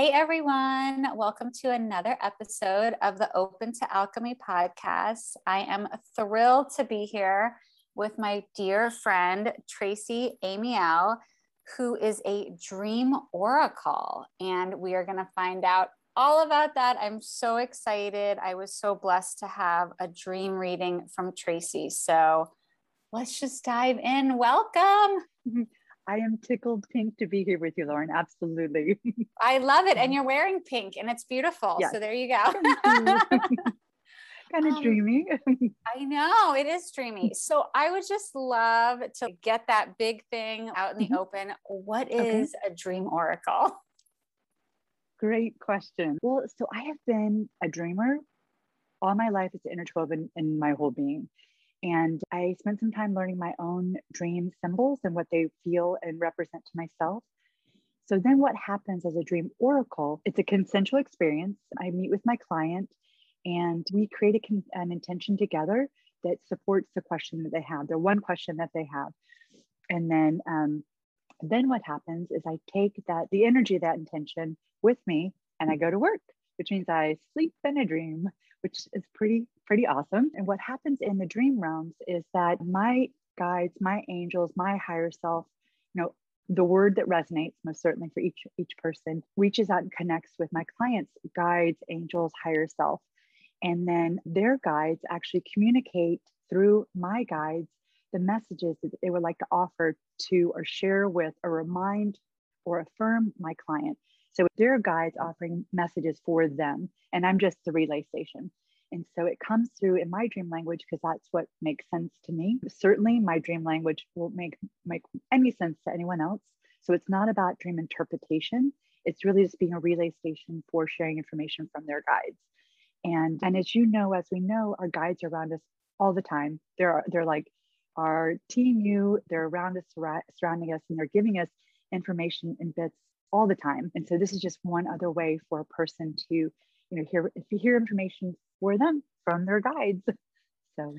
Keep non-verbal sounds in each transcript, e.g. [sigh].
Hey everyone, welcome to another episode of the Open to Alchemy podcast. I am thrilled to be here with my dear friend Tracy Amiel, who is a dream oracle. And we are going to find out all about that. I'm so excited. I was so blessed to have a dream reading from Tracy. So let's just dive in. Welcome. [laughs] I am tickled pink to be here with you, Lauren. Absolutely. [laughs] I love it. And you're wearing pink and it's beautiful. Yes. So there you go. [laughs] kind of um, dreamy. [laughs] I know it is dreamy. So I would just love to get that big thing out in the mm-hmm. open. What is okay. a dream oracle? Great question. Well, so I have been a dreamer all my life. It's interwoven in my whole being. And I spent some time learning my own dream symbols and what they feel and represent to myself. So then what happens as a dream oracle, it's a consensual experience. I meet with my client and we create a con- an intention together that supports the question that they have, the one question that they have. And then um, then what happens is I take that the energy of that intention with me and I go to work, which means I sleep in a dream which is pretty, pretty awesome. And what happens in the dream realms is that my guides, my angels, my higher self, you know, the word that resonates most certainly for each each person reaches out and connects with my clients guides angels higher self and then their guides actually communicate through my guides the messages that they would like to offer to or share with or remind or affirm my client so their guides offering messages for them, and I'm just the relay station. And so it comes through in my dream language because that's what makes sense to me. Certainly, my dream language won't make make any sense to anyone else. So it's not about dream interpretation. It's really just being a relay station for sharing information from their guides. And and as you know, as we know, our guides are around us all the time. They're they're like our team you. They're around us, surrounding us, and they're giving us information in bits all the time. And so this is just one other way for a person to, you know, hear hear information for them from their guides. So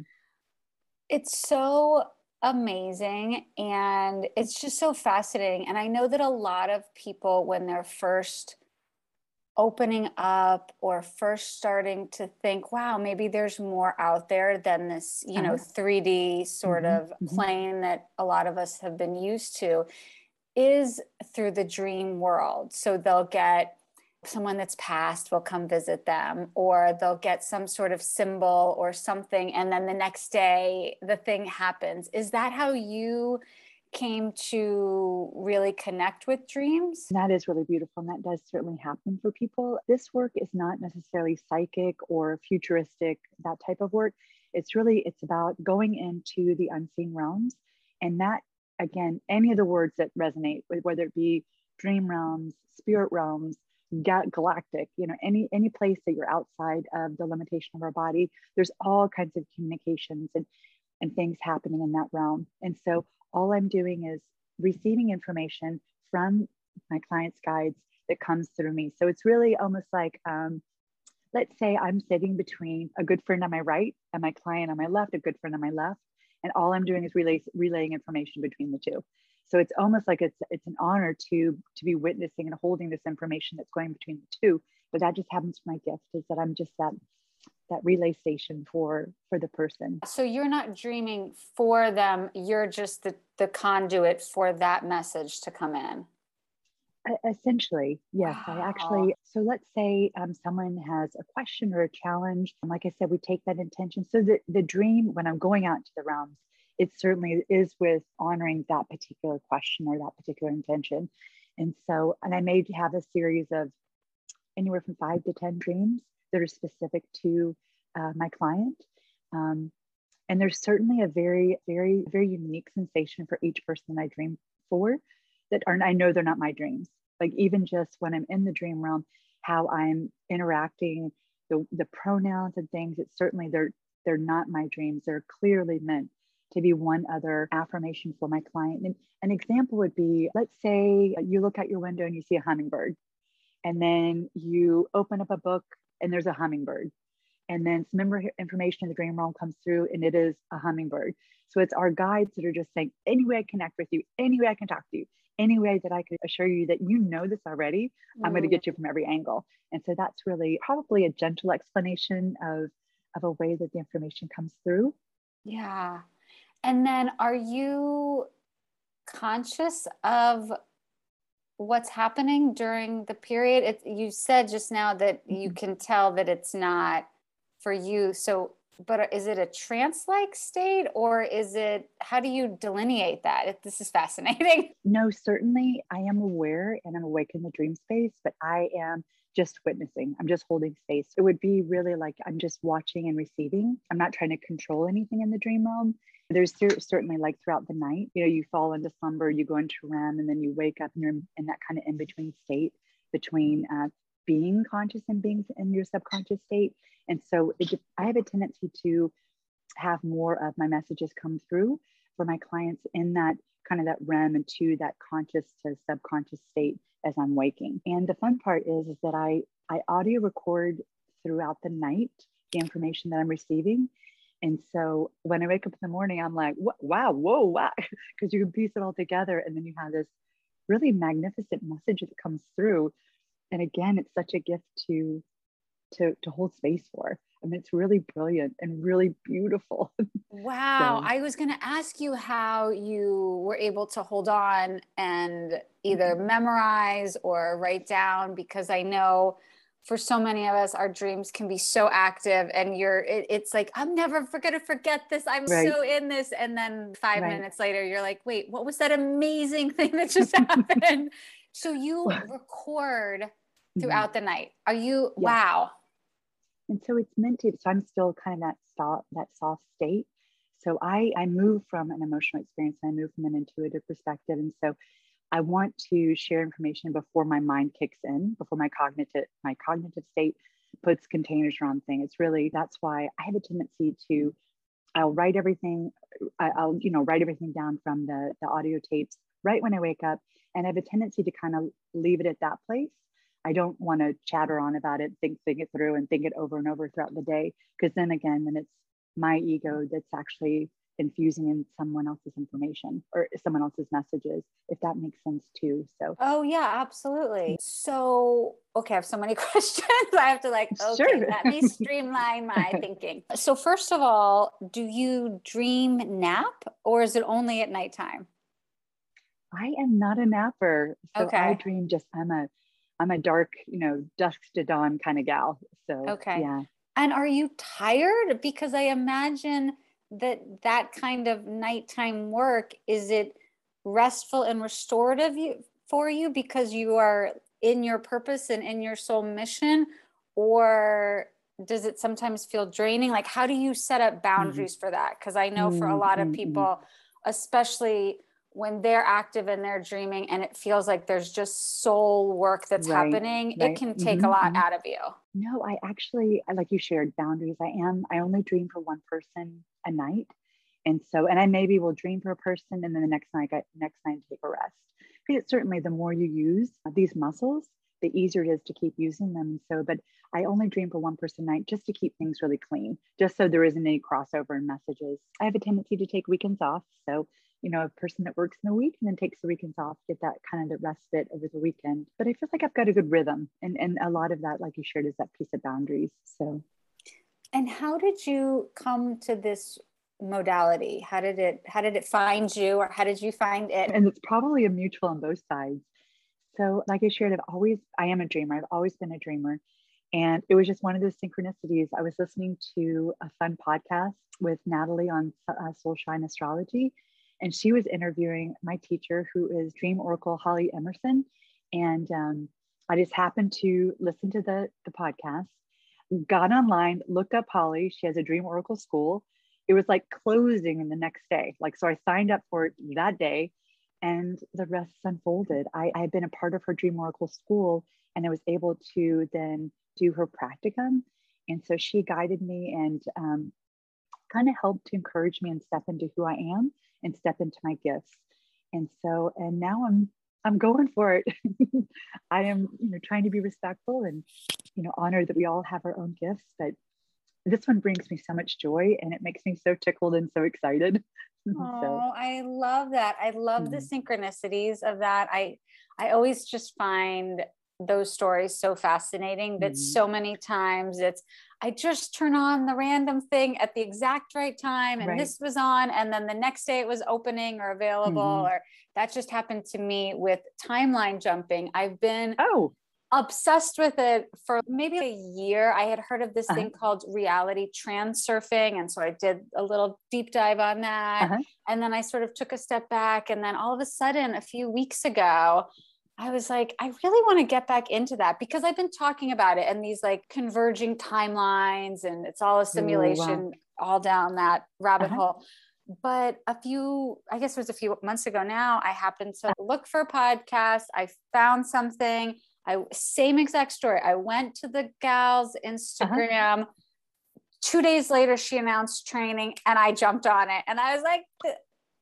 it's so amazing and it's just so fascinating. And I know that a lot of people, when they're first opening up or first starting to think, wow, maybe there's more out there than this, you know, 3D uh-huh. sort mm-hmm. of mm-hmm. plane that a lot of us have been used to is through the dream world. So they'll get someone that's passed will come visit them, or they'll get some sort of symbol or something, and then the next day the thing happens. Is that how you came to really connect with dreams? That is really beautiful, and that does certainly happen for people. This work is not necessarily psychic or futuristic, that type of work. It's really it's about going into the unseen realms and that again, any of the words that resonate, whether it be dream realms, spirit realms, galactic, you know, any any place that you're outside of the limitation of our body, there's all kinds of communications and and things happening in that realm. And so all I'm doing is receiving information from my clients' guides that comes through me. So it's really almost like um, let's say I'm sitting between a good friend on my right and my client on my left, a good friend on my left and all I'm doing is relay, relaying information between the two. So it's almost like it's it's an honor to to be witnessing and holding this information that's going between the two. But that just happens to my gift is that I'm just that that relay station for for the person. So you're not dreaming for them. You're just the the conduit for that message to come in. Essentially, yes. Wow. I actually, so let's say um, someone has a question or a challenge. And like I said, we take that intention. So the, the dream, when I'm going out to the realms, it certainly is with honoring that particular question or that particular intention. And so, and I may have a series of anywhere from five to 10 dreams that are specific to uh, my client. Um, and there's certainly a very, very, very unique sensation for each person I dream for that are I know they're not my dreams. Like even just when I'm in the dream realm, how I'm interacting, the, the pronouns and things, it's certainly they're they're not my dreams. They're clearly meant to be one other affirmation for my client. And an example would be let's say you look out your window and you see a hummingbird, and then you open up a book and there's a hummingbird. And then some information in the dream realm comes through and it is a hummingbird. So it's our guides that are just saying, any way I connect with you, any way I can talk to you, any way that I could assure you that you know this already, mm. I'm going to get you from every angle. And so that's really probably a gentle explanation of, of a way that the information comes through. Yeah. And then are you conscious of what's happening during the period? It, you said just now that you mm-hmm. can tell that it's not for you. So, but is it a trance like state or is it, how do you delineate that? This is fascinating. [laughs] No, certainly I am aware and I'm awake in the dream space, but I am just witnessing. I'm just holding space. It would be really like I'm just watching and receiving. I'm not trying to control anything in the dream realm. There's certainly like throughout the night, you know, you fall into slumber, you go into REM, and then you wake up and you're in that kind of in between state between uh, being conscious and being in your subconscious state. And so it, I have a tendency to have more of my messages come through for my clients in that kind of that REM and to that conscious to subconscious state as I'm waking. And the fun part is, is that I, I audio record throughout the night the information that I'm receiving. And so when I wake up in the morning, I'm like, wow, whoa, wow, because [laughs] you can piece it all together. And then you have this really magnificent message that comes through. And again, it's such a gift to to, to hold space for. I mean, it's really brilliant and really beautiful. [laughs] Wow. so. I was going to ask you how you were able to hold on and either mm-hmm. memorize or write down, because I know for so many of us, our dreams can be so active and you're, it, it's like, I'm never going to forget this. I'm right. so in this. And then five right. minutes later, you're like, wait, what was that amazing [laughs] thing that [laughs] just happened? so you record mm-hmm. throughout mm-hmm. the night. Are you, wow and so it's meant to so i'm still kind of that soft that soft state so i i move from an emotional experience and i move from an intuitive perspective and so i want to share information before my mind kicks in before my cognitive my cognitive state puts containers around things it's really that's why i have a tendency to i'll write everything i'll you know write everything down from the the audio tapes right when i wake up and i have a tendency to kind of leave it at that place I don't want to chatter on about it, think, think it through and think it over and over throughout the day. Because then again, then it's my ego that's actually infusing in someone else's information or someone else's messages, if that makes sense too. So, oh, yeah, absolutely. So, okay, I have so many [laughs] questions. I have to like, okay, sure. let me streamline my [laughs] thinking. So, first of all, do you dream nap or is it only at nighttime? I am not a napper. So okay. I dream just, I'm a I'm a dark, you know, dusk to dawn kind of gal. So okay, yeah. And are you tired? Because I imagine that that kind of nighttime work is it restful and restorative you, for you because you are in your purpose and in your soul mission, or does it sometimes feel draining? Like, how do you set up mm-hmm. boundaries mm-hmm. for that? Because I know for a lot of mm-hmm. people, especially when they're active and they're dreaming and it feels like there's just soul work that's right, happening right. it can take mm-hmm, a lot mm-hmm. out of you. No i actually like you shared boundaries. I am i only dream for one person a night. And so and i maybe will dream for a person and then the next night I, next night take a rest. Because certainly the more you use these muscles the easier it is to keep using them. So but i only dream for one person a night just to keep things really clean just so there isn't any crossover in messages. I have a tendency to take weekends off. So you know, a person that works in the week and then takes the weekends off, get that kind of the respite over the weekend. But I feel like I've got a good rhythm. And, and a lot of that, like you shared, is that piece of boundaries. So. And how did you come to this modality? How did it, how did it find you or how did you find it? And it's probably a mutual on both sides. So like I shared, I've always, I am a dreamer. I've always been a dreamer. And it was just one of those synchronicities. I was listening to a fun podcast with Natalie on uh, Soul Shine Astrology and she was interviewing my teacher, who is Dream Oracle Holly Emerson. And um, I just happened to listen to the, the podcast, got online, looked up Holly. She has a Dream Oracle school. It was like closing in the next day. Like, so I signed up for it that day. and the rest unfolded. I, I had been a part of her Dream Oracle school and I was able to then do her practicum. And so she guided me and um, kind of helped to encourage me and step into who I am and step into my gifts. And so, and now I'm I'm going for it. [laughs] I am, you know, trying to be respectful and, you know, honor that we all have our own gifts. But this one brings me so much joy and it makes me so tickled and so excited. [laughs] Oh, so. I love that. I love mm-hmm. the synchronicities of that. I I always just find those stories so fascinating that mm-hmm. so many times it's I just turn on the random thing at the exact right time and right. this was on and then the next day it was opening or available mm-hmm. or that just happened to me with timeline jumping. I've been oh obsessed with it for maybe a year. I had heard of this uh-huh. thing called reality transurfing. And so I did a little deep dive on that. Uh-huh. And then I sort of took a step back. And then all of a sudden, a few weeks ago, I was like, I really want to get back into that because I've been talking about it and these like converging timelines and it's all a simulation Ooh, wow. all down that rabbit uh-huh. hole. But a few, I guess it was a few months ago now, I happened to look for a podcast. I found something. I same exact story. I went to the gal's uh-huh. Instagram. Uh-huh. Two days later, she announced training, and I jumped on it. And I was like,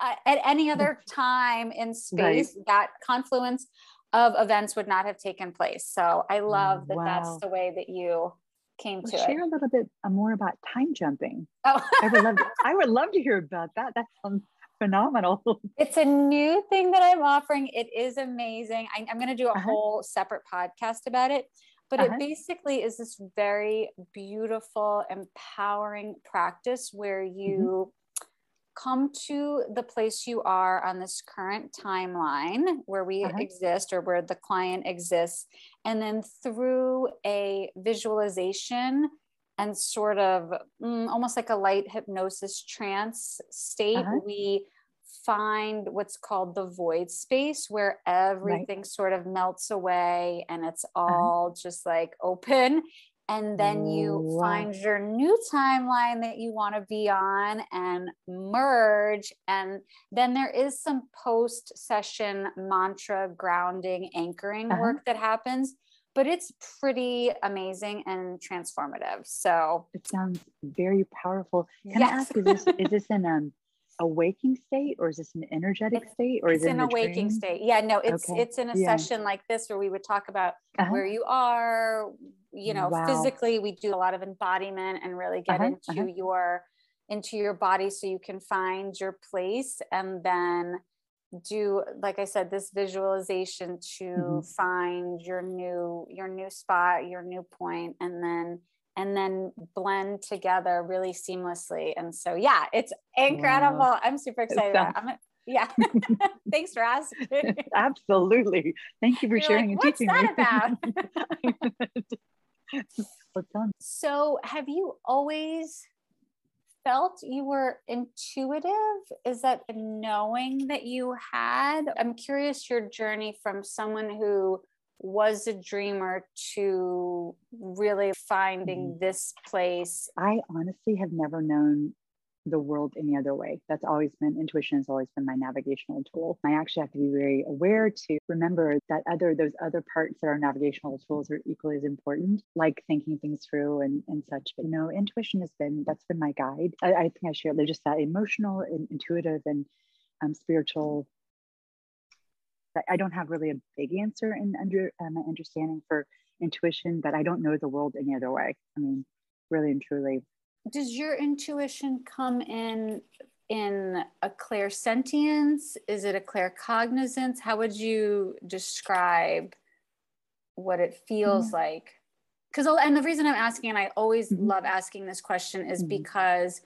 at any [laughs] other time in space, right. that confluence of events would not have taken place. So I love that wow. that's the way that you came well, to share it. a little bit more about time jumping. Oh, I would love. To, [laughs] I would love to hear about that. That sounds phenomenal. [laughs] It's a new thing that I'm offering. It is amazing. I, am going to do a uh-huh. whole separate podcast about it. But uh-huh. it basically is this very beautiful, empowering practice where you mm-hmm. Come to the place you are on this current timeline where we uh-huh. exist or where the client exists. And then through a visualization and sort of mm, almost like a light hypnosis trance state, uh-huh. we find what's called the void space where everything right. sort of melts away and it's uh-huh. all uh-huh. just like open. And then you find your new timeline that you want to be on and merge. And then there is some post session mantra grounding, anchoring uh-huh. work that happens but it's pretty amazing and transformative. So it sounds very powerful. Can yes. I ask, is this, is [laughs] this in um, a waking state or is this an energetic state or is it in a waking state? Yeah, no, it's okay. it's in a yeah. session like this where we would talk about uh-huh. where you are, you know, wow. physically we do a lot of embodiment and really get uh-huh. into uh-huh. your into your body so you can find your place and then do like i said this visualization to mm-hmm. find your new your new spot your new point and then and then blend together really seamlessly and so yeah it's incredible wow. i'm super excited sounds- I'm, yeah [laughs] thanks for asking [laughs] absolutely thank you for You're sharing like, and teaching that me about [laughs] [laughs] so have you always felt you were intuitive? Is that knowing that you had? I'm curious your journey from someone who was a dreamer to really finding mm-hmm. this place. I honestly have never known the world any other way. That's always been intuition has always been my navigational tool. I actually have to be very aware to remember that other those other parts that are navigational tools are equally as important, like thinking things through and, and such. But you know, intuition has been that's been my guide. I, I think I share they're just that emotional and intuitive and um, spiritual. I don't have really a big answer in under uh, my understanding for intuition, but I don't know the world any other way. I mean, really and truly, does your intuition come in in a clairsentience? Is it a claircognizance? How would you describe what it feels mm-hmm. like? Because and the reason I'm asking, and I always mm-hmm. love asking this question, is mm-hmm. because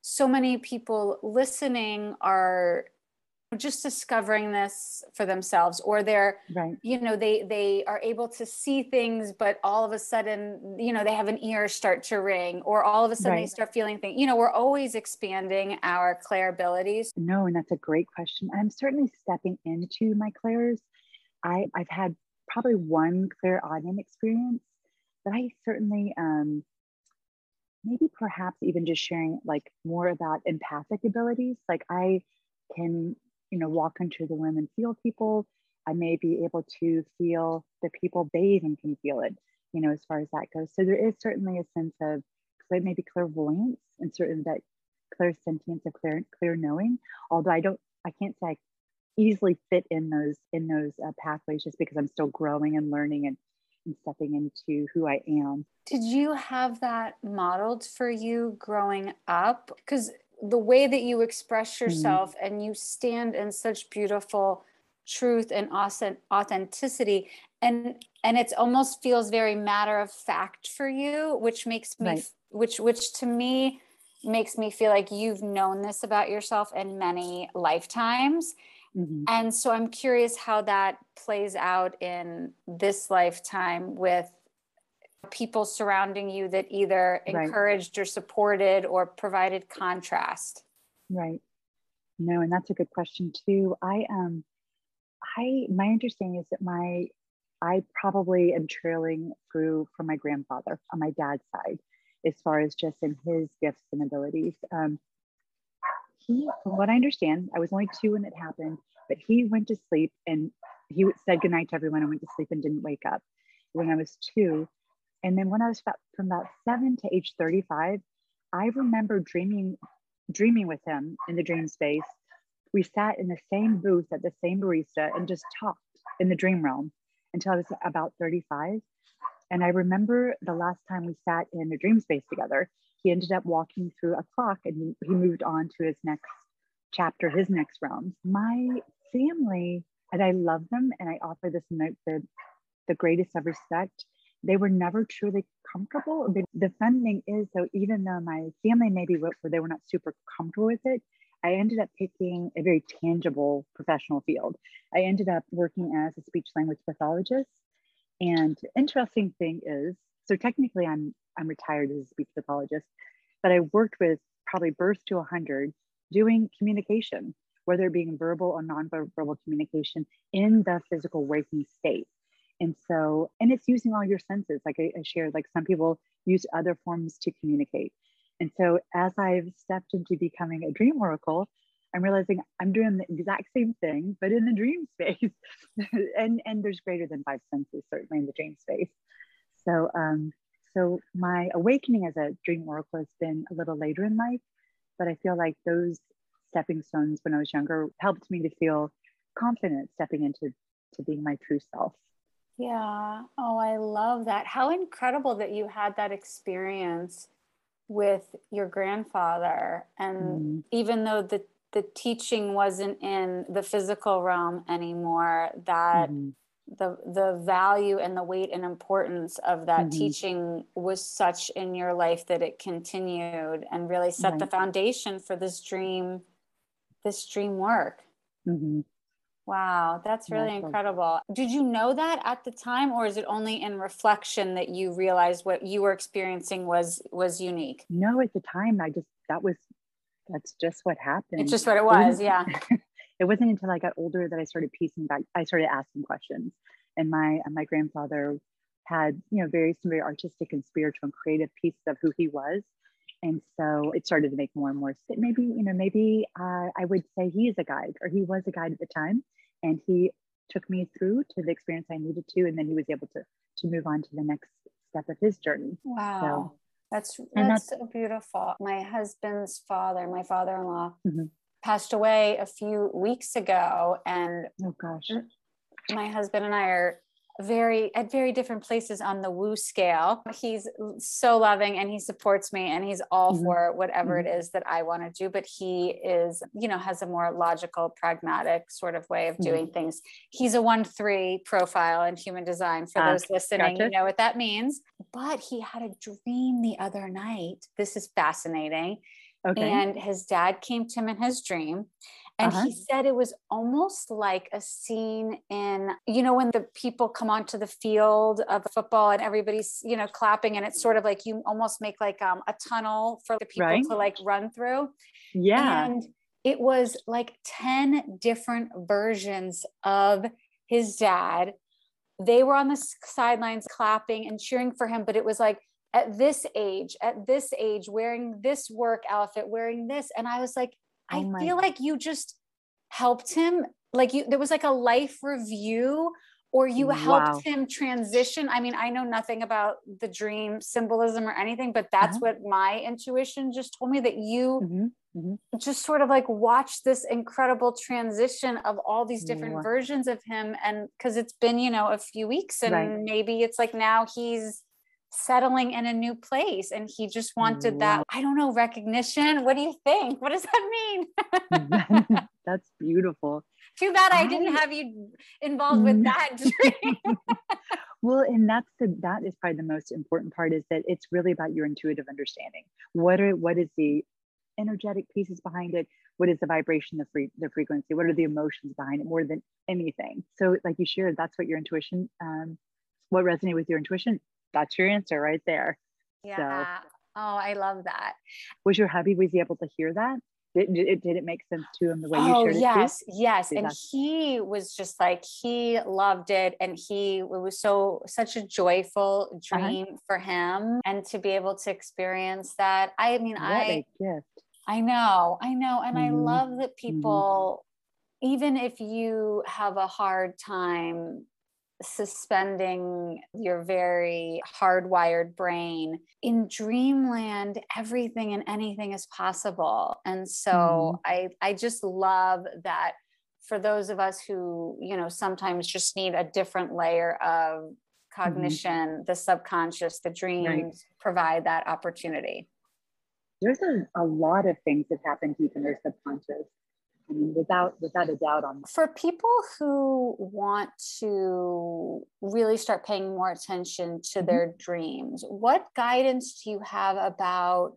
so many people listening are just discovering this for themselves or they're right. you know they they are able to see things but all of a sudden you know they have an ear start to ring or all of a sudden right. they start feeling things. You know we're always expanding our clair abilities no and that's a great question. I'm certainly stepping into my clairs. I i've had probably one clairaudience experience but i certainly um maybe perhaps even just sharing like more about empathic abilities. Like i can you know, walk into the room and feel people. I may be able to feel the people bathe and can feel it, you know, as far as that goes. So there is certainly a sense of maybe clairvoyance and certain that clear sentience of clear clear knowing. Although I don't, I can't say I easily fit in those in those uh, pathways just because I'm still growing and learning and, and stepping into who I am. Did you have that modeled for you growing up? Because the way that you express mm-hmm. yourself mm-hmm. and you stand in such beautiful truth and authenticity and and it almost feels very matter of fact for you which makes me right. which which to me makes me feel like you've known this about yourself in many lifetimes mm-hmm. and so i'm curious how that plays out in this lifetime with people surrounding you that either encouraged right. or supported or provided contrast? Right. No and that's a good question too. I um i my understanding is that my i probably am trailing through from my grandfather on my dad's side as far as just in his gifts and abilities. Um he from what i understand i was only two when it happened but he went to sleep and he said goodnight to everyone and went to sleep and didn't wake up. When i was two and then when I was about, from about seven to age 35, I remember dreaming, dreaming with him in the dream space. We sat in the same booth at the same barista and just talked in the dream realm until I was about 35. And I remember the last time we sat in a dream space together, he ended up walking through a clock and he moved on to his next chapter, his next realm. My family, and I love them, and I offer this note the, the greatest of respect they were never truly comfortable. The fun thing is, though, even though my family maybe where they were not super comfortable with it, I ended up picking a very tangible professional field. I ended up working as a speech language pathologist. And interesting thing is, so technically I'm I'm retired as a speech pathologist, but I worked with probably birth to 100 doing communication, whether it being verbal or nonverbal communication in the physical waking state. And so, and it's using all your senses. Like I, I shared, like some people use other forms to communicate. And so, as I've stepped into becoming a dream oracle, I'm realizing I'm doing the exact same thing, but in the dream space. [laughs] and and there's greater than five senses certainly in the dream space. So um, so my awakening as a dream oracle has been a little later in life, but I feel like those stepping stones when I was younger helped me to feel confident stepping into to being my true self. Yeah. Oh, I love that. How incredible that you had that experience with your grandfather. And mm. even though the, the teaching wasn't in the physical realm anymore, that mm. the the value and the weight and importance of that mm-hmm. teaching was such in your life that it continued and really set right. the foundation for this dream, this dream work. Wow, that's really incredible. Did you know that at the time or is it only in reflection that you realized what you were experiencing was was unique? No, at the time I just that was that's just what happened. It's just what it was, it yeah. [laughs] it wasn't until I got older that I started piecing back I started asking questions. And my my grandfather had, you know, very some very artistic and spiritual and creative pieces of who he was. And so it started to make more and more. Maybe, you know, maybe uh, I would say he is a guide or he was a guide at the time. And he took me through to the experience I needed to. And then he was able to, to move on to the next step of his journey. Wow. So, that's, that's, that's so beautiful. My husband's father, my father in law, mm-hmm. passed away a few weeks ago. And oh gosh, my husband and I are very at very different places on the woo scale he's so loving and he supports me and he's all mm-hmm. for whatever mm-hmm. it is that i want to do but he is you know has a more logical pragmatic sort of way of mm-hmm. doing mm-hmm. things he's a 1-3 profile in human design for uh, those listening gotcha. you know what that means but he had a dream the other night this is fascinating okay. and his dad came to him in his dream and uh-huh. he said it was almost like a scene in, you know, when the people come onto the field of football and everybody's, you know, clapping and it's sort of like you almost make like um, a tunnel for the people right. to like run through. Yeah. And it was like 10 different versions of his dad. They were on the sidelines clapping and cheering for him, but it was like, at this age, at this age, wearing this work outfit, wearing this. And I was like, I oh feel like you just helped him like you there was like a life review or you helped wow. him transition i mean i know nothing about the dream symbolism or anything but that's uh-huh. what my intuition just told me that you mm-hmm. Mm-hmm. just sort of like watch this incredible transition of all these different wow. versions of him and because it's been you know a few weeks and right. maybe it's like now he's settling in a new place and he just wanted wow. that i don't know recognition what do you think what does that mean [laughs] [laughs] that's beautiful too bad I, I didn't have you involved with mm. that [laughs] dream. well, and that's the that is probably the most important part is that it's really about your intuitive understanding. What are what is the energetic pieces behind it? What is the vibration, the free, the frequency? What are the emotions behind it more than anything? So, like you shared, that's what your intuition, um, what resonated with your intuition. That's your answer right there. Yeah. So, oh, I love that. Was your hubby was he able to hear that? Did, did, it, did it make sense to him the way you oh, shared it? Yes, yes. And he was just like, he loved it. And he, it was so, such a joyful uh-huh. dream uh-huh. for him. And to be able to experience that, I mean, what I, I know, I know. And mm-hmm. I love that mm-hmm. people, mm-hmm. even if you have a hard time suspending your very hardwired brain. In dreamland, everything and anything is possible. And so mm. I, I just love that for those of us who, you know, sometimes just need a different layer of mm-hmm. cognition, mm-hmm. the subconscious, the dreams right. provide that opportunity. There's a, a lot of things that happen deep in their subconscious I mean, without without a doubt on that. For people who want to really start paying more attention to mm-hmm. their dreams, what guidance do you have about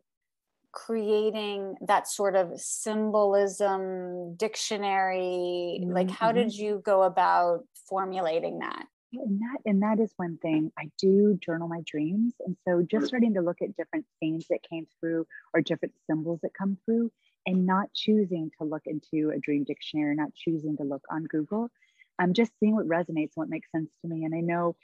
creating that sort of symbolism dictionary? Mm-hmm. Like, how did mm-hmm. you go about formulating that? And that and that is one thing I do journal my dreams, and so just mm. starting to look at different themes that came through or different symbols that come through and not choosing to look into a dream dictionary, not choosing to look on Google. I'm just seeing what resonates, what makes sense to me. And I know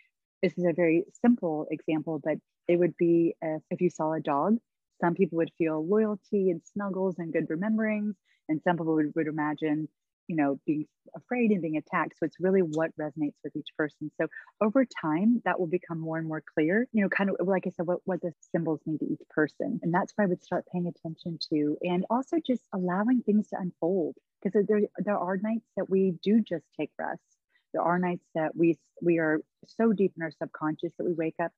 this is a very simple example, but it would be if, if you saw a dog, some people would feel loyalty and snuggles and good rememberings, and some people would, would imagine you know being afraid and being attacked. So it's really what resonates with each person. So over time that will become more and more clear you know kind of like i said what, what the symbols mean to each person. And that's where i would start paying attention to and also just allowing things to unfold. Because there, there are nights that we do just take rest. There are nights that we we are so deep in our subconscious that we wake up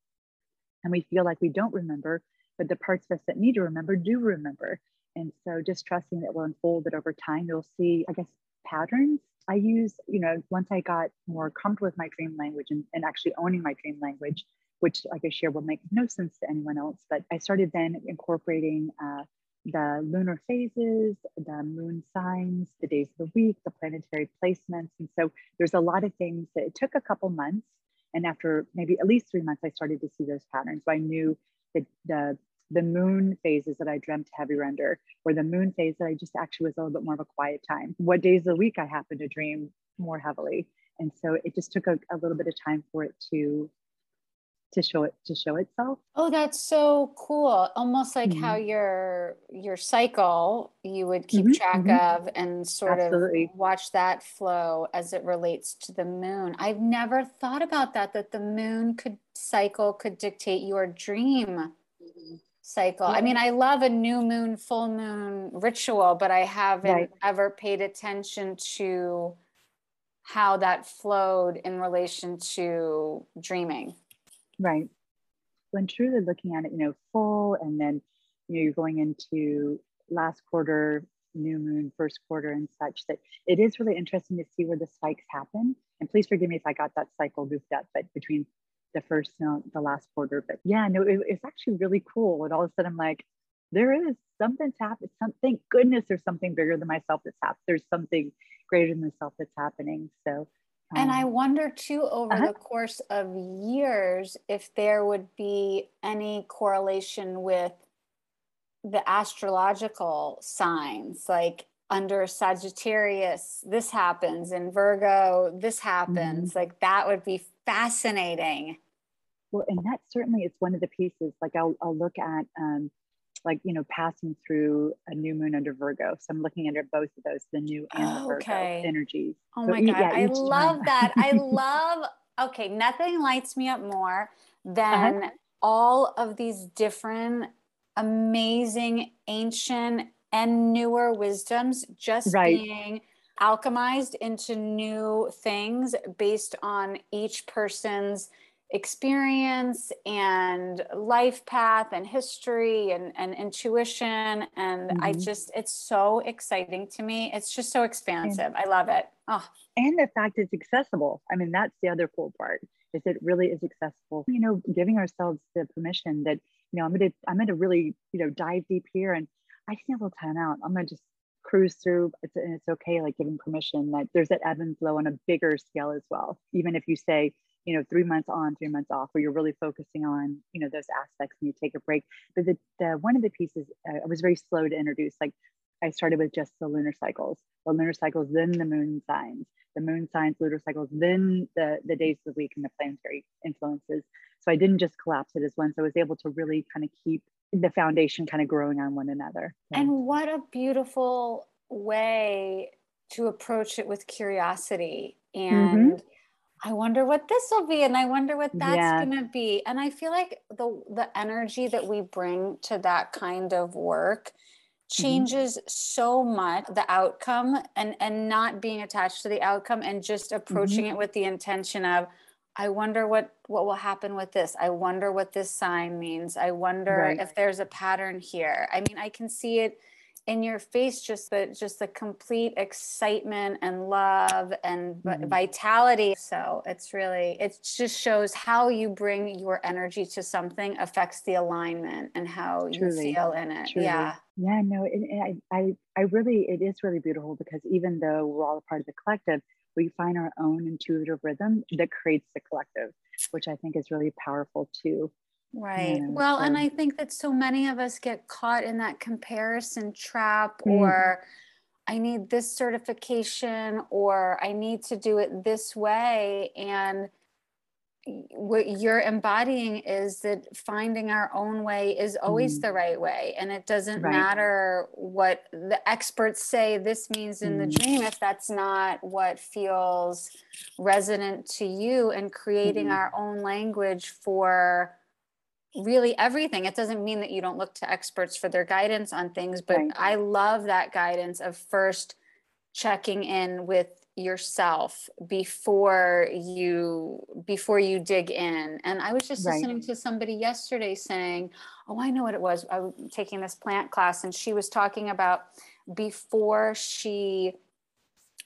and we feel like we don't remember but the parts of us that need to remember do remember. And so just trusting that will unfold that over time you'll see i guess patterns. I use, you know, once I got more comfortable with my dream language and, and actually owning my dream language, which, like I share, will make no sense to anyone else. But I started then incorporating uh, the lunar phases, the moon signs, the days of the week, the planetary placements. And so there's a lot of things that it took a couple months. And after maybe at least three months, I started to see those patterns. So I knew that the the moon phases that I dreamt heavy render, or the moon phase that I just actually was a little bit more of a quiet time. What days of the week I happen to dream more heavily. And so it just took a, a little bit of time for it to to show it to show itself. Oh, that's so cool. Almost like mm-hmm. how your your cycle you would keep mm-hmm, track mm-hmm. of and sort Absolutely. of watch that flow as it relates to the moon. I've never thought about that that the moon could cycle could dictate your dream cycle. I mean, I love a new moon, full moon ritual, but I haven't right. ever paid attention to how that flowed in relation to dreaming. Right. When truly looking at it, you know, full and then you know you're going into last quarter, new moon, first quarter, and such that it is really interesting to see where the spikes happen. And please forgive me if I got that cycle goofed up, but between the first, no, the last quarter. But yeah, no, it, it's actually really cool. And all of a sudden, I'm like, there is something's happening. Some, thank goodness there's something bigger than myself that's happening. There's something greater than myself that's happening. So, um, and I um, wonder too, over uh-huh. the course of years, if there would be any correlation with the astrological signs, like under Sagittarius, this happens, in Virgo, this happens. Mm-hmm. Like that would be fascinating. Well, and that certainly is one of the pieces. Like I'll, I'll look at um, like you know passing through a new moon under virgo so i'm looking under both of those the new and the virgo okay. energies oh so my god yeah, i love that i [laughs] love okay nothing lights me up more than uh-huh. all of these different amazing ancient and newer wisdoms just right. being alchemized into new things based on each person's experience and life path and history and, and intuition. And mm-hmm. I just, it's so exciting to me. It's just so expansive. And, I love it. Oh. And the fact it's accessible. I mean, that's the other cool part is it really is accessible. You know, giving ourselves the permission that, you know, I'm going to, I'm going to really, you know, dive deep here and I just need a little time out. I'm going to just cruise through it's, and it's okay like giving permission that there's that ebb and flow on a bigger scale as well even if you say you know three months on three months off where you're really focusing on you know those aspects and you take a break but the, the one of the pieces uh, i was very slow to introduce like i started with just the lunar cycles the lunar cycles then the moon signs the moon signs lunar cycles then the the days of the week and the planetary influences so i didn't just collapse it as one so i was able to really kind of keep the foundation kind of growing on one another. Yeah. And what a beautiful way to approach it with curiosity and mm-hmm. I wonder what this will be and I wonder what that's yeah. going to be. And I feel like the the energy that we bring to that kind of work mm-hmm. changes mm-hmm. so much the outcome and and not being attached to the outcome and just approaching mm-hmm. it with the intention of I wonder what what will happen with this. I wonder what this sign means. I wonder right. if there's a pattern here. I mean, I can see it in your face just the just the complete excitement and love and mm-hmm. vitality so it's really it just shows how you bring your energy to something affects the alignment and how Truly. you feel in it Truly. yeah yeah no it, I, I i really it is really beautiful because even though we're all a part of the collective we find our own intuitive rhythm that creates the collective, which I think is really powerful too. Right. Well, and I think that so many of us get caught in that comparison trap mm. or I need this certification or I need to do it this way. And what you're embodying is that finding our own way is always mm. the right way and it doesn't right. matter what the experts say this means in mm. the dream if that's not what feels resonant to you and creating mm. our own language for really everything it doesn't mean that you don't look to experts for their guidance on things but right. i love that guidance of first checking in with yourself before you before you dig in and i was just right. listening to somebody yesterday saying oh i know what it was i was taking this plant class and she was talking about before she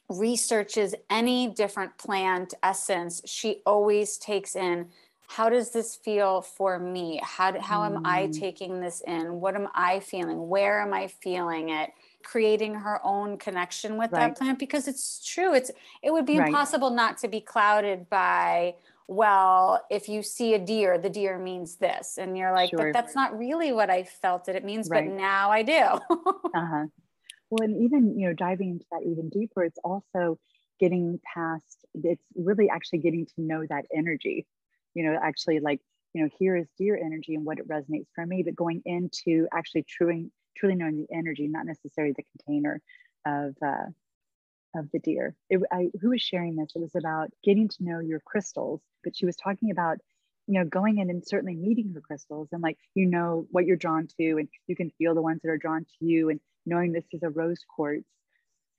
researches any different plant essence she always takes in how does this feel for me how, how am i mm. taking this in what am i feeling where am i feeling it creating her own connection with right. that plant because it's true it's it would be right. impossible not to be clouded by well if you see a deer the deer means this and you're like sure. but that's not really what i felt that it means right. but now i do [laughs] uh-huh well and even you know diving into that even deeper it's also getting past it's really actually getting to know that energy you know actually like you know here is deer energy and what it resonates for me but going into actually truing truly knowing the energy, not necessarily the container of uh, of the deer. It, I, who was sharing this? It was about getting to know your crystals, but she was talking about you know going in and certainly meeting her crystals and like you know what you're drawn to and you can feel the ones that are drawn to you and knowing this is a rose quartz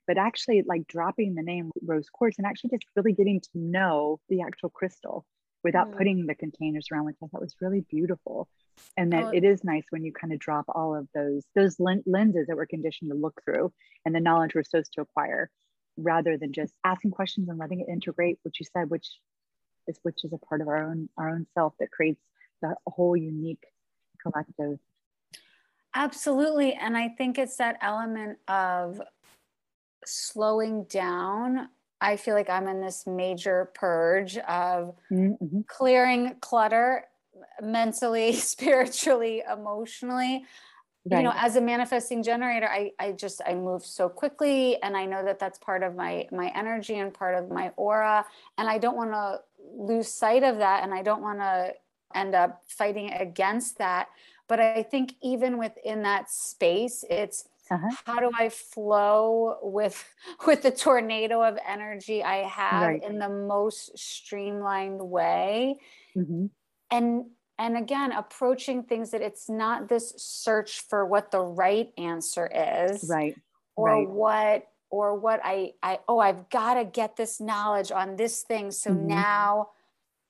but actually like dropping the name rose quartz and actually just really getting to know the actual crystal without mm. putting the containers around, which I thought was really beautiful. And that oh. it is nice when you kind of drop all of those those lenses that we're conditioned to look through and the knowledge we're supposed to acquire, rather than just asking questions and letting it integrate what you said, which is which is a part of our own our own self that creates the whole unique collective. Absolutely, and I think it's that element of slowing down I feel like I'm in this major purge of mm-hmm. clearing clutter mentally, [laughs] spiritually, emotionally. Right. You know, as a manifesting generator, I, I just I move so quickly, and I know that that's part of my my energy and part of my aura, and I don't want to lose sight of that, and I don't want to end up fighting against that but i think even within that space it's uh-huh. how do i flow with [laughs] with the tornado of energy i have right. in the most streamlined way mm-hmm. and and again approaching things that it's not this search for what the right answer is right or right. what or what i i oh i've got to get this knowledge on this thing so mm-hmm. now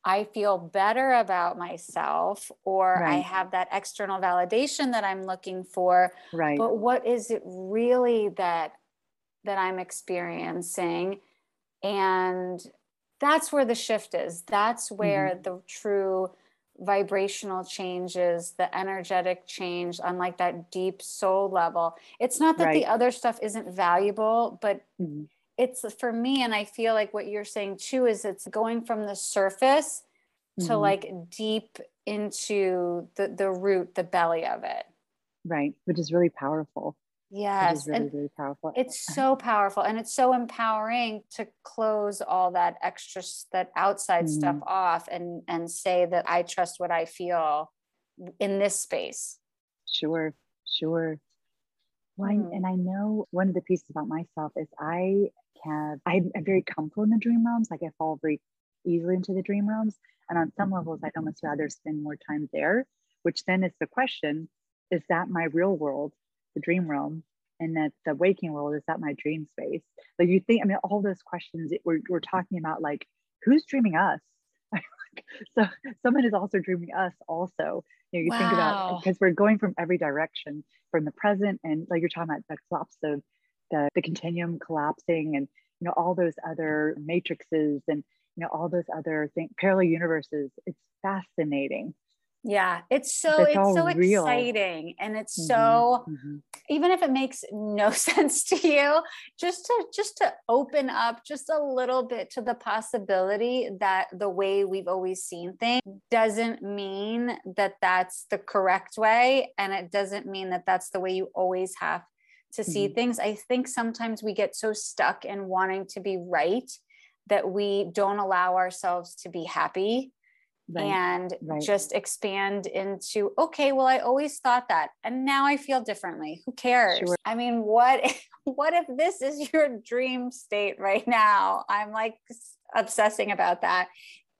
I feel better about myself or right. I have that external validation that I'm looking for. Right. But what is it really that that I'm experiencing? And that's where the shift is. That's where mm-hmm. the true vibrational changes, the energetic change on like that deep soul level. It's not that right. the other stuff isn't valuable, but mm-hmm it's for me and i feel like what you're saying too is it's going from the surface mm-hmm. to like deep into the the root the belly of it right which is really powerful yes really, and really powerful it's so powerful and it's so empowering to close all that extra that outside mm-hmm. stuff off and and say that i trust what i feel in this space sure sure well, mm. and I know one of the pieces about myself is I have I'm very comfortable in the dream realms. Like I fall very easily into the dream realms. And on some mm-hmm. levels, I'd almost rather spend more time there, which then is the question, is that my real world, the dream realm? And that the waking world, is that my dream space? Like you think, I mean, all those questions we're, we're talking about, like who's dreaming us? [laughs] so someone is also dreaming us also. You know, you wow. think about because we're going from every direction from the present and like you're talking about the collapse of the, the continuum collapsing and you know all those other matrices and you know all those other things parallel universes it's fascinating yeah it's so it's, it's so real. exciting and it's mm-hmm, so mm-hmm. even if it makes no [laughs] sense to you just to just to open up just a little bit to the possibility that the way we've always seen things doesn't mean that that's the correct way and it doesn't mean that that's the way you always have to see mm-hmm. things i think sometimes we get so stuck in wanting to be right that we don't allow ourselves to be happy right. and right. just expand into okay well i always thought that and now i feel differently who cares sure. i mean what [laughs] what if this is [laughs] your dream state right now i'm like obsessing about that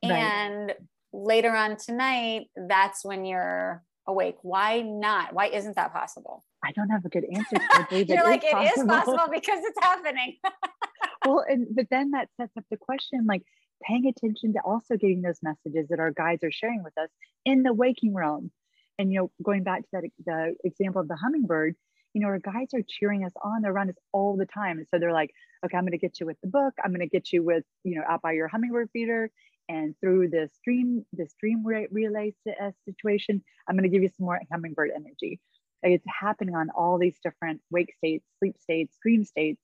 right. and later on tonight that's when you're awake why not why isn't that possible i don't have a good answer [laughs] you're like it possible. is possible because it's happening [laughs] [laughs] well and but then that sets up the question like paying attention to also getting those messages that our guides are sharing with us in the waking realm. And, you know, going back to that the example of the hummingbird, you know, our guides are cheering us on. They're around us all the time. And so they're like, okay, I'm going to get you with the book. I'm going to get you with, you know, out by your hummingbird feeder. And through this dream, this dream relay uh, situation, I'm going to give you some more hummingbird energy. Like it's happening on all these different wake states, sleep states, dream states,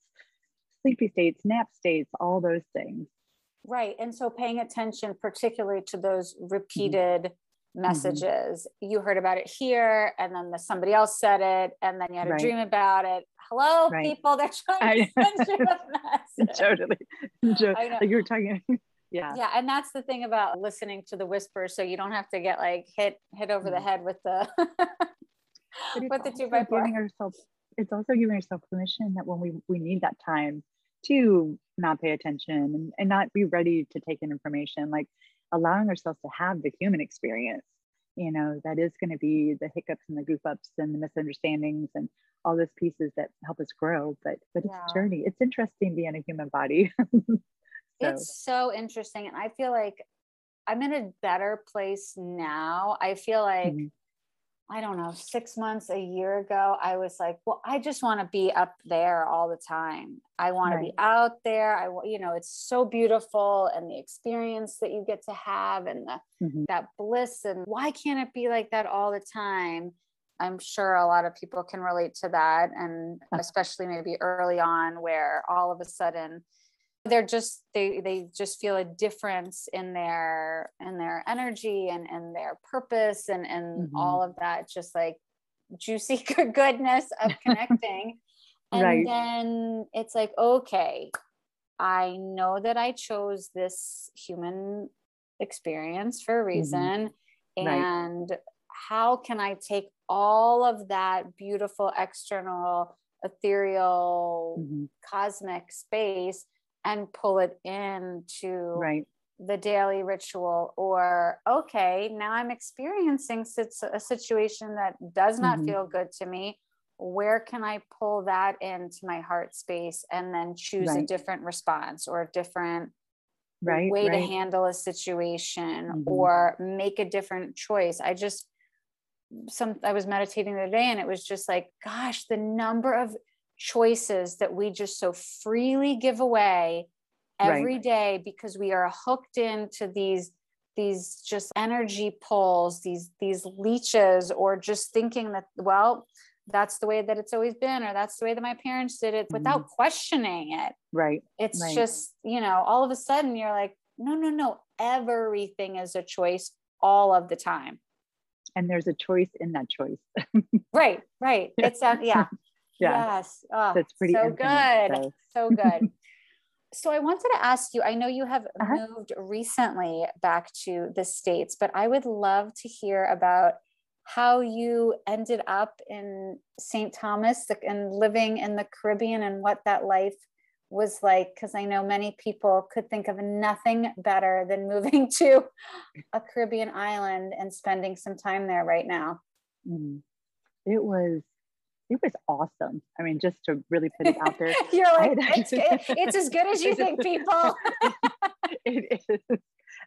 sleepy states, nap states, all those things. Right. And so paying attention, particularly to those mm-hmm. repeated mm-hmm. messages. Mm-hmm. You heard about it here, and then the, somebody else said it, and then you had a right. dream about it. Hello, right. people, they're trying to send you a [laughs] message. totally. Like you were talking. [laughs] yeah. Yeah. And that's the thing about listening to the whispers. So you don't have to get like hit hit over mm-hmm. the head with the [laughs] with the two by four. Ourselves, it's also giving yourself permission that when we we need that time to not pay attention and, and not be ready to take in information like allowing ourselves to have the human experience you know that is going to be the hiccups and the goof ups and the misunderstandings and all those pieces that help us grow but but it's a journey it's interesting being a human body [laughs] so. it's so interesting and i feel like i'm in a better place now i feel like mm-hmm. I don't know, six months, a year ago, I was like, well, I just want to be up there all the time. I want right. to be out there. I want, you know, it's so beautiful and the experience that you get to have and the, mm-hmm. that bliss. And why can't it be like that all the time? I'm sure a lot of people can relate to that. And especially maybe early on, where all of a sudden they're just they they just feel a difference in their in their energy and and their purpose and and mm-hmm. all of that just like juicy [laughs] goodness of [laughs] connecting and right. then it's like okay i know that i chose this human experience for a mm-hmm. reason mm-hmm. right. and how can i take all of that beautiful external ethereal mm-hmm. cosmic space and pull it into right the daily ritual or okay now i'm experiencing a situation that does not mm-hmm. feel good to me where can i pull that into my heart space and then choose right. a different response or a different right, way to handle a situation mm-hmm. or make a different choice i just some i was meditating the other day and it was just like gosh the number of choices that we just so freely give away every right. day because we are hooked into these these just energy pulls these these leeches or just thinking that well that's the way that it's always been or that's the way that my parents did it without mm. questioning it right it's right. just you know all of a sudden you're like no no no everything is a choice all of the time and there's a choice in that choice [laughs] right right it's a, yeah [laughs] yeah yes oh, so it's pretty so infinite, good so, so good [laughs] so I wanted to ask you, I know you have uh-huh. moved recently back to the States, but I would love to hear about how you ended up in St. Thomas and living in the Caribbean and what that life was like. Because I know many people could think of nothing better than moving [laughs] to a Caribbean island and spending some time there right now. Mm. It was it was awesome. I mean, just to really put it out there. [laughs] You're like, it's, [laughs] it's as good as you think, people. [laughs] it is.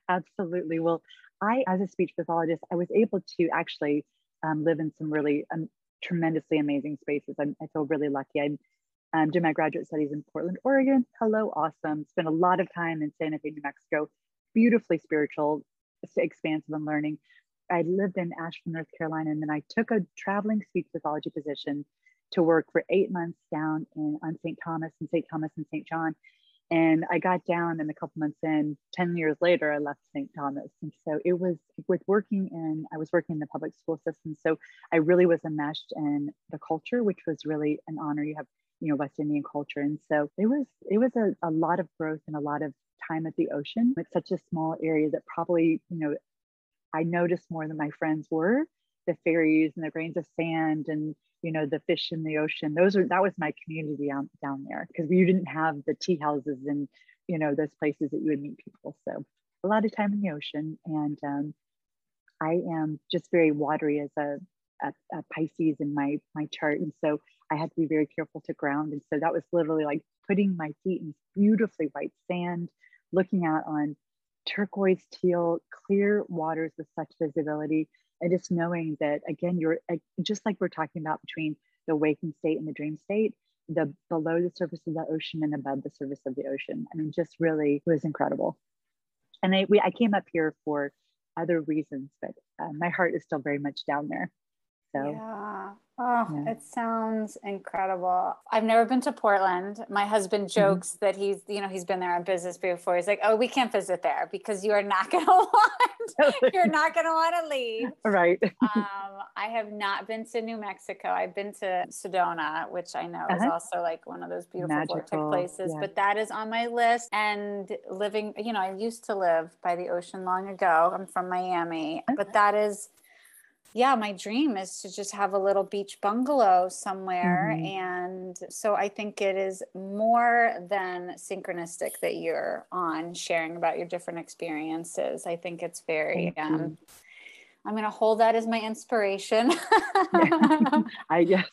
Absolutely. Well, I, as a speech pathologist, I was able to actually um, live in some really um, tremendously amazing spaces. I'm, i feel really lucky. I um, did my graduate studies in Portland, Oregon. Hello, awesome. Spent a lot of time in Santa Fe, New Mexico. Beautifully spiritual, expansive and learning. I lived in Asheville, North Carolina, and then I took a traveling speech pathology position to work for eight months down in on St. Thomas and St. Thomas and St. John. And I got down and a couple months in, 10 years later, I left St. Thomas. And so it was with working in, I was working in the public school system. So I really was enmeshed in the culture, which was really an honor. You have, you know, West Indian culture. And so it was, it was a, a lot of growth and a lot of time at the ocean. It's such a small area that probably, you know, I noticed more than my friends were the fairies and the grains of sand and you know the fish in the ocean. Those are that was my community down, down there because you didn't have the tea houses and you know those places that you would meet people. So a lot of time in the ocean and um, i am just very watery as a, a, a pisces in my my chart. And so i had to be very careful to ground. And so that was literally like putting my feet in beautifully white sand looking out on turquoise teal, clear waters with such visibility. And just knowing that, again, you're just like we're talking about between the waking state and the dream state, the below the surface of the ocean and above the surface of the ocean. I mean, just really was incredible. And I, we, I came up here for other reasons, but uh, my heart is still very much down there. So, yeah. Oh, yeah. it sounds incredible. I've never been to Portland. My husband mm-hmm. jokes mm-hmm. that he's, you know, he's been there on business before. He's like, "Oh, we can't visit there because you are not going [laughs] to want, you're not going to want to leave." [laughs] Right. um, I have not been to New Mexico. I've been to Sedona, which I know uh-huh. is also like one of those beautiful Magical. places. Yeah. But that is on my list. And living, you know, I used to live by the ocean long ago. I'm from Miami, okay. but that is yeah, my dream is to just have a little beach bungalow somewhere. Mm-hmm. And so I think it is more than synchronistic that you're on sharing about your different experiences. I think it's very, um, I'm going to hold that as my inspiration. [laughs] [laughs] I guess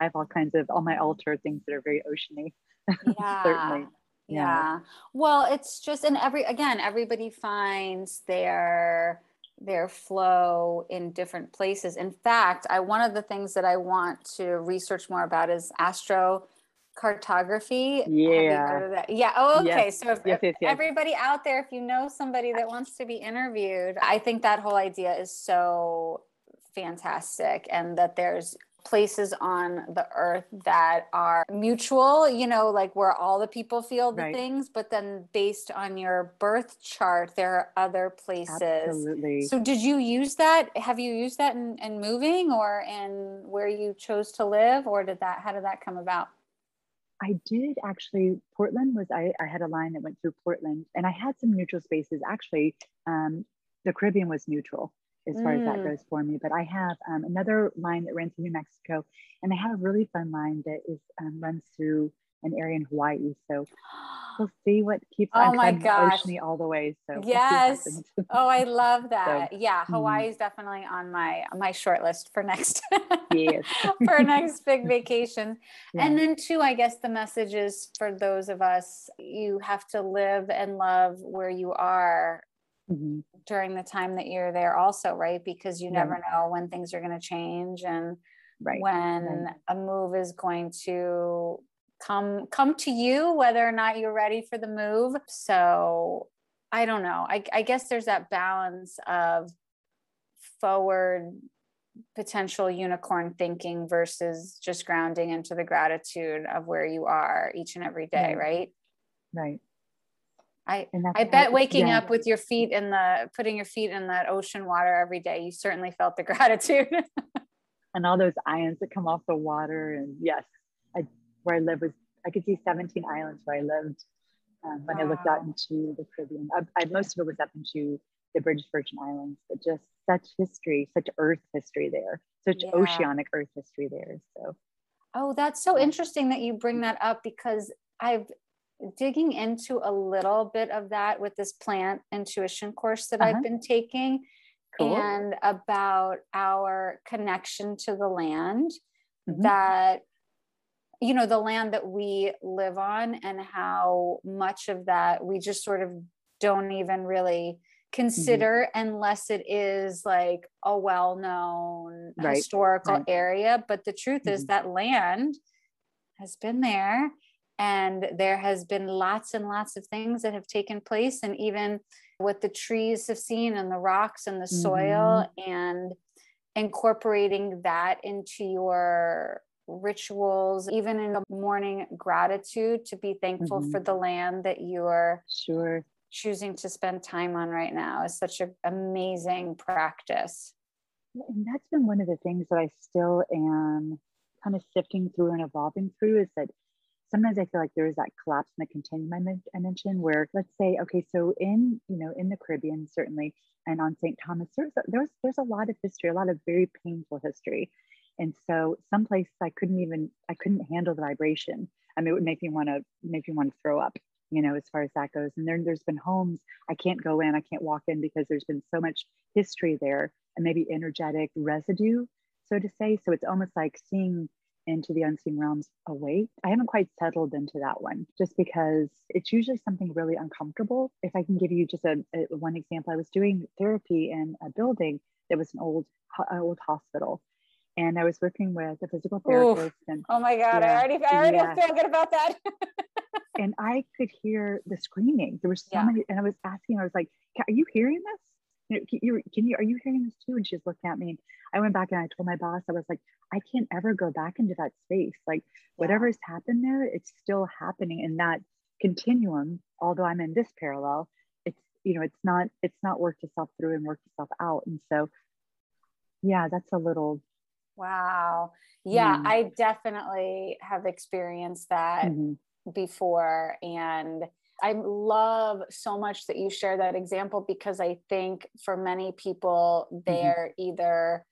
I have all kinds of, all my altar things that are very oceany. [laughs] Yeah. Certainly. Yeah. yeah. Well, it's just, and every, again, everybody finds their, their flow in different places. In fact, I one of the things that I want to research more about is astro cartography. Yeah. Yeah. Oh, okay. Yes. So if, yes, yes, everybody out there, if you know somebody that wants to be interviewed, I think that whole idea is so fantastic and that there's places on the earth that are mutual, you know, like where all the people feel the right. things, but then based on your birth chart, there are other places. Absolutely. So did you use that? Have you used that in, in moving or in where you chose to live or did that, how did that come about? I did actually. Portland was I, I had a line that went through Portland, and I had some neutral spaces. Actually, um, the Caribbean was neutral as far mm. as that mm. goes for me. But I have um, another line that runs through New Mexico, and I have a really fun line that is um, runs through an area in Hawaii. So we'll [gasps] see what keeps oh my gosh oceany all the way. So yes, we'll oh I love [laughs] that. So, yeah, Hawaii mm. is definitely on my my short list for next [laughs] yes. [laughs] for next big vacation. Yeah. And then too, I guess the message is for those of us, you have to live and love where you are. Mm-hmm. During the time that you're there, also, right? Because you yeah. never know when things are going to change and right. when right. a move is going to come come to you whether or not you're ready for the move so i don't know i, I guess there's that balance of forward potential unicorn thinking versus just grounding into the gratitude of where you are each and every day right right, I, I bet waking yeah. up with your feet in the putting your feet in that ocean water every day, you certainly felt the [laughs] gratitude. and all those ions that come off the water. And yes, I where I live was I could see 17 islands where I lived um, when wow. I looked out into the Caribbean. I, I, most of it was up into the British Virgin Islands, but just such history, such earth history there, such yeah. oceanic earth history there. So, oh, that's so interesting that you bring that up because I've digging into a little bit of that with this plant intuition course that uh-huh. I've been taking. Cool. And about our connection to the land, mm-hmm. that you know the land that we live on and how much of that we just sort of don't even really consider mm-hmm. unless it is like a well-known right. historical right. area but the truth mm-hmm. is that land has been there and there has been lots and lots of things that have taken place and even what the trees have seen and the rocks and the soil mm-hmm. and incorporating that into your rituals, even in the morning gratitude to be thankful mm-hmm. for the land that you're sure choosing to spend time on right now is such an amazing practice. And that's been one of the things that I still am kind of sifting through and evolving through is that sometimes I feel like there is that collapse in the continuum I mentioned where let's say, okay, so in, you know, in the Caribbean, certainly, and on St. Thomas, there's, there's, there's a lot of history, a lot of very painful history. And so some places I couldn't even, I couldn't handle the vibration. I mean, it would make me want to, make me want to throw up, you know, as far as that goes. And then there's been homes I can't go in, I can't walk in because there's been so much history there and maybe energetic residue, so to say. So it's almost like seeing into the unseen realms awake. I haven't quite settled into that one just because it's usually something really uncomfortable. If I can give you just a, a one example, I was doing therapy in a building that was an old, an old hospital and I was working with a physical therapist. And, oh my God, yeah, I already, I already yeah. feel good about that. [laughs] and I could hear the screaming. There was so yeah. many, and I was asking, I was like, "Are you hearing this? You know, can you, can you, are you hearing this too?" And she's looking at me. And I went back and I told my boss, I was like, "I can't ever go back into that space. Like whatever has happened there, it's still happening in that continuum. Although I'm in this parallel, it's you know, it's not, it's not worked itself through and worked itself out. And so, yeah, that's a little Wow. Yeah, mm. I definitely have experienced that mm-hmm. before. And I love so much that you share that example because I think for many people, mm-hmm. they're mm-hmm. either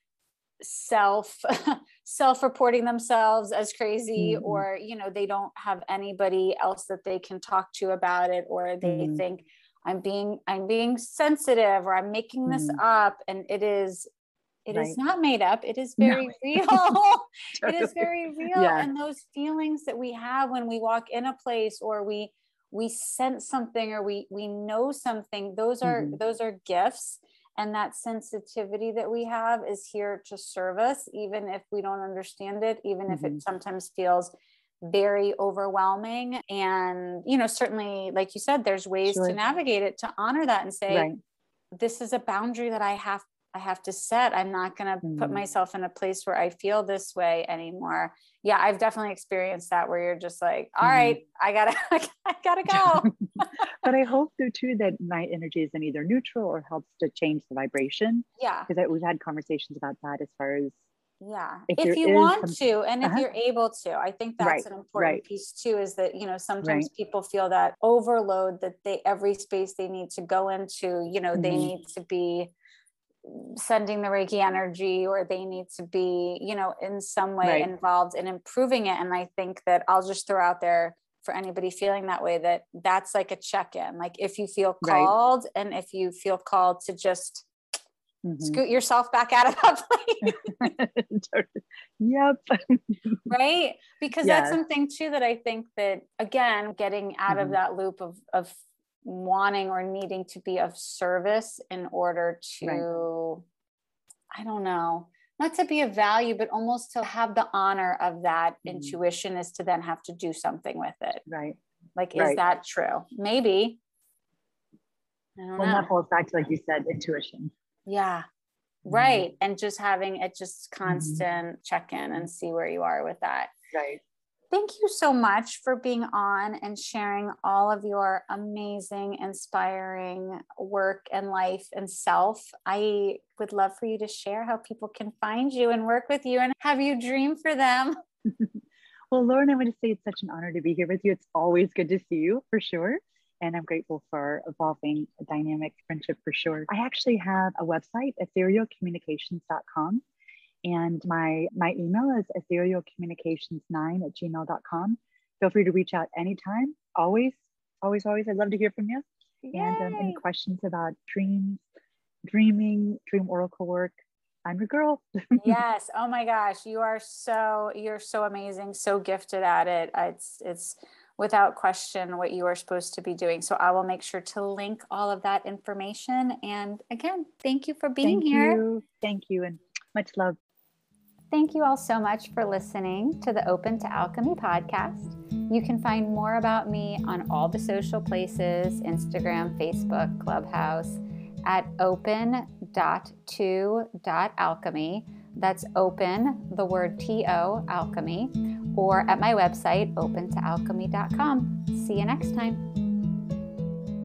self [laughs] self-reporting themselves as crazy mm-hmm. or you know they don't have anybody else that they can talk to about it or they mm-hmm. think i'm being i'm being sensitive or i'm making this mm-hmm. up and it is it right. is not made up. It is very no. [laughs] real. [laughs] it is very real. Yeah. And those feelings that we have when we walk in a place or we we sense something or we we know something, those are mm-hmm. those are gifts. And that sensitivity that we have is here to serve us, even if we don't understand it, even mm-hmm. if it mm-hmm. sometimes feels very overwhelming. And, you know, certainly, like you said, there's ways sure. to navigate it to honor that and say, right. this is a boundary that I have I have to set. I'm not going to mm. put myself in a place where I feel this way anymore. Yeah, I've definitely experienced that where you're just like, all mm. right, I gotta, [laughs] I gotta go. [laughs] but I hope though too that my energy is in either neutral or helps to change the vibration. Yeah, because we've had conversations about that as far as yeah if, if you want some, to and uh-huh. if you're able to i think that's right, an important right. piece too is that you know sometimes right. people feel that overload that they every space they need to go into you know mm-hmm. they need to be sending the Reiki energy or they need to be, you know, in some way Right. involved in improving it. And I think that I'll just throw out there for anybody feeling that way that that's like a check-in. Like if you feel Right. called and if you feel called to just Mhm. scoot yourself back out of that [laughs] place, yep. right? Because that's something too that I think that again, getting out of Mhm. that loop of of wanting or needing to be of service in order to I don't know, not to be of value, but almost to have the honor of that Mhm. intuition is to then have to do something with it. Right. Like, is Right. that true? Maybe. Well, know. that falls back to, like you said, intuition. Yeah. Mhm. Right. And just having it just Mm-hmm. constant check in and see where you are with that. Right. Thank you so much for being on and sharing all of your amazing, inspiring work and life and self. I would love for you to share how people can find you and work with you and have you dream for them. [laughs] [laughs] Well, Lauren, I want to say it's such an honor to be here with you. It's always good to see you for sure. And I'm grateful for evolving a dynamic friendship for sure. I actually have a website, etherealcommunications.com. And my, my email is etherealcommunications9 at gmail.com. Feel free to reach out anytime. Always, always, always. I'd love to hear from you. And um, any questions about dreams, dreaming, dream oracle work, I'm your girl. [laughs] yes. Oh my gosh. You are so, you're so amazing, so gifted at it. It's, it's, without question what you are supposed to be doing. So I will make sure to link all of that information. And again, thank you for being Thank here. you. Thank you. And much love. Thank you all so much for listening to the Open to Alchemy podcast. You can find more about me on all the social places Instagram, Facebook, Clubhouse at open.to.alchemy. That's open, the word T O, alchemy, or at my website, opentoalchemy.com. See you next time.